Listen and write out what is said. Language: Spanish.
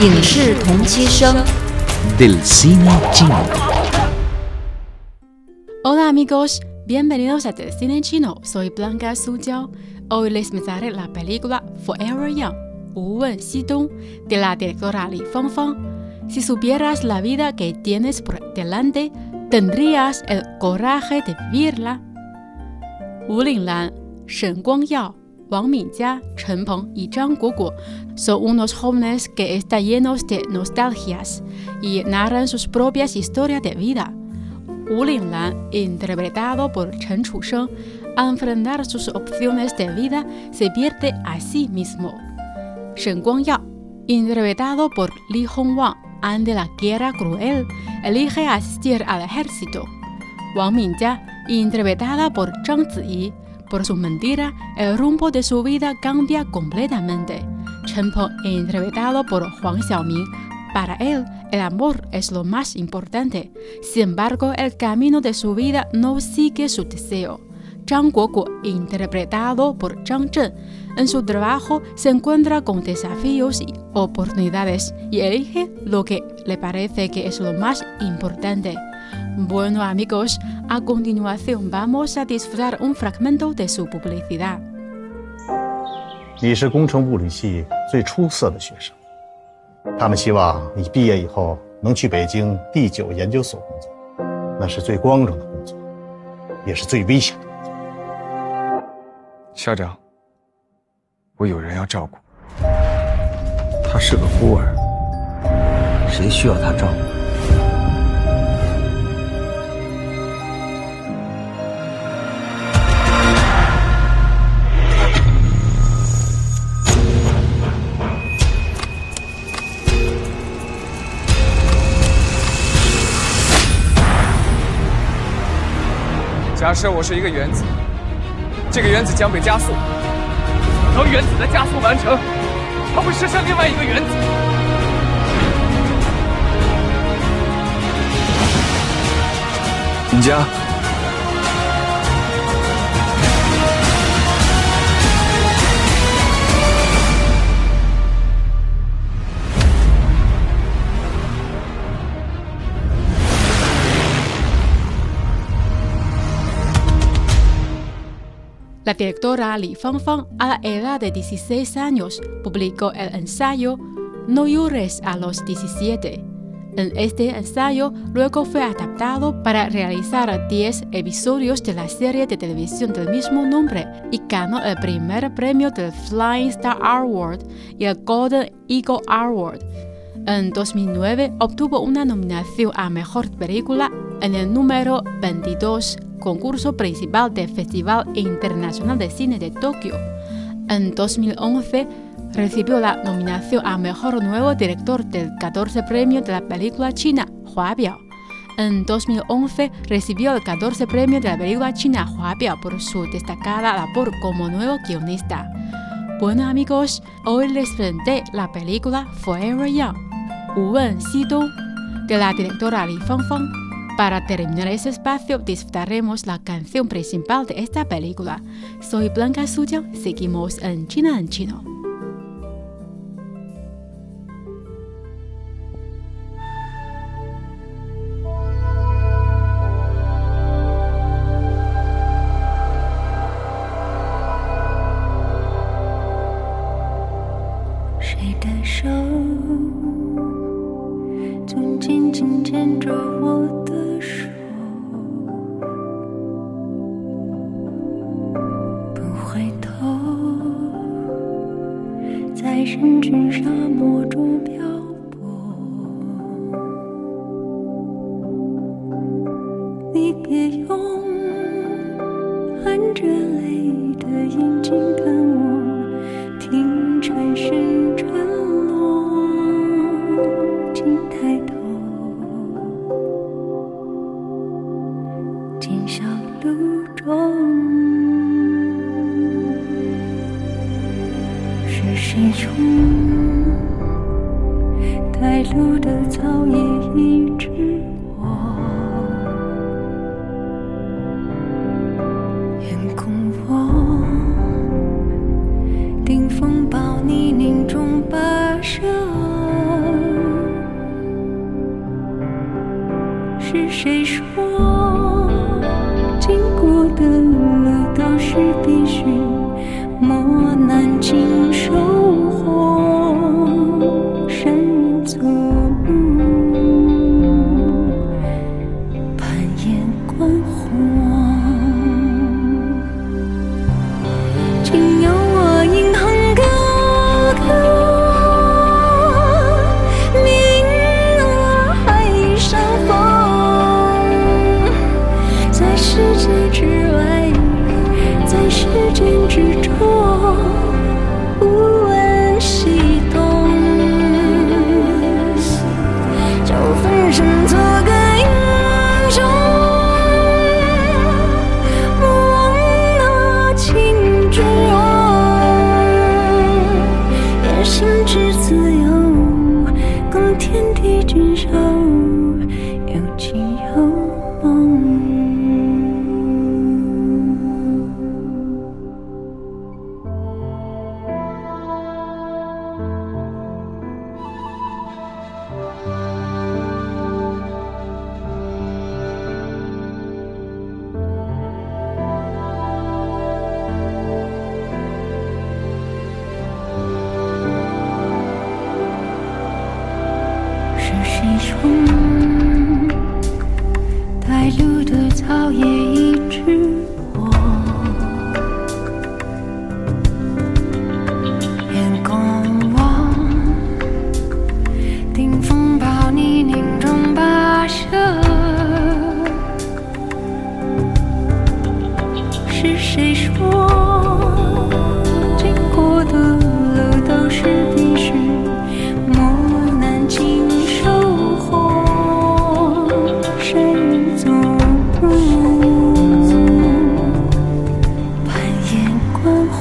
影视同期声。 del cine chino. Hola amigos, bienvenidos a Del Cine Chino. Soy Blanca Suyao. Hoy les mostraré la película Forever Young, 无问西东, de la directora Li Fangfang. Si supieras la vida que tienes por delante, tendrías el coraje de vivirla. Wu Linglan, Shen Guangyao, Wang Mingjia, Chen Peng y Zhang Guoguo son unos jóvenes que están llenos de nostalgias y narran sus propias historias de vida. Wu Linglan, interpretado por Chen Chusheng, al enfrentar sus opciones de vida, se pierde a sí mismo. Shen Guangyao, interpretado por Li Hongwang, ante la guerra cruel, elige asistir al ejército. Wang Mingjia, interpretada por Zhang Ziyi, por su mentira, el rumbo de su vida cambia completamente. Chen Peng, interpretado por Huang Xiaoming, para él, el amor es lo más importante. Sin embargo, el camino de su vida no sigue su deseo. Zhang Guoguo, interpretado por Zhang Zhen, en su trabajo se encuentra con desafíos y oportunidades y elige lo que le parece que es lo más importante. Bueno amigos, a continuación vamos a disfrutar un fragmento de su publicidad. 你是工程物理系最出色的学生，他们希望你毕业以后能去北京第九研究所工作，那是最光荣的工作，也是最危险的工作。校长，我有人要照顾，他是个孤儿，谁需要他照顾？假设我是一个原子，这个原子将被加速，当原子的加速完成，它会射向另外一个原子。你家。La directora Li Fangfang, a la edad de 16 años, publicó el ensayo No llores a los 17. En este ensayo luego fue adaptado para realizar 10 episodios de la serie de televisión del mismo nombre y ganó el primer premio del Flying Star Award y el Golden Eagle Award. En 2009 obtuvo una nominación a Mejor Película en el número 22 concurso principal del Festival Internacional de Cine de Tokio. En 2011 recibió la nominación a Mejor Nuevo Director del 14 Premio de la Película China, Hua Biao. En 2011 recibió el 14 Premio de la Película China Hua Biao por su destacada labor como nuevo guionista. Bueno amigos, hoy les presenté la película Forever Young, Wu Wen Xi Dong, de la directora Li Fangfang. Para terminar ese espacio, disfrutaremos la canción principal de esta película. Soy Blanca Suya, seguimos en China en Chino. 谁的手总紧紧牵着我的 至沙漠中飘。来路的草也一直我眼空我顶风暴泥泞中跋涉。是谁说经过的路都是必须磨难经受？世界之外，在时间之中。春带露的草叶一直我眼光望。顶风暴泥泞中跋涉。是谁说？关怀。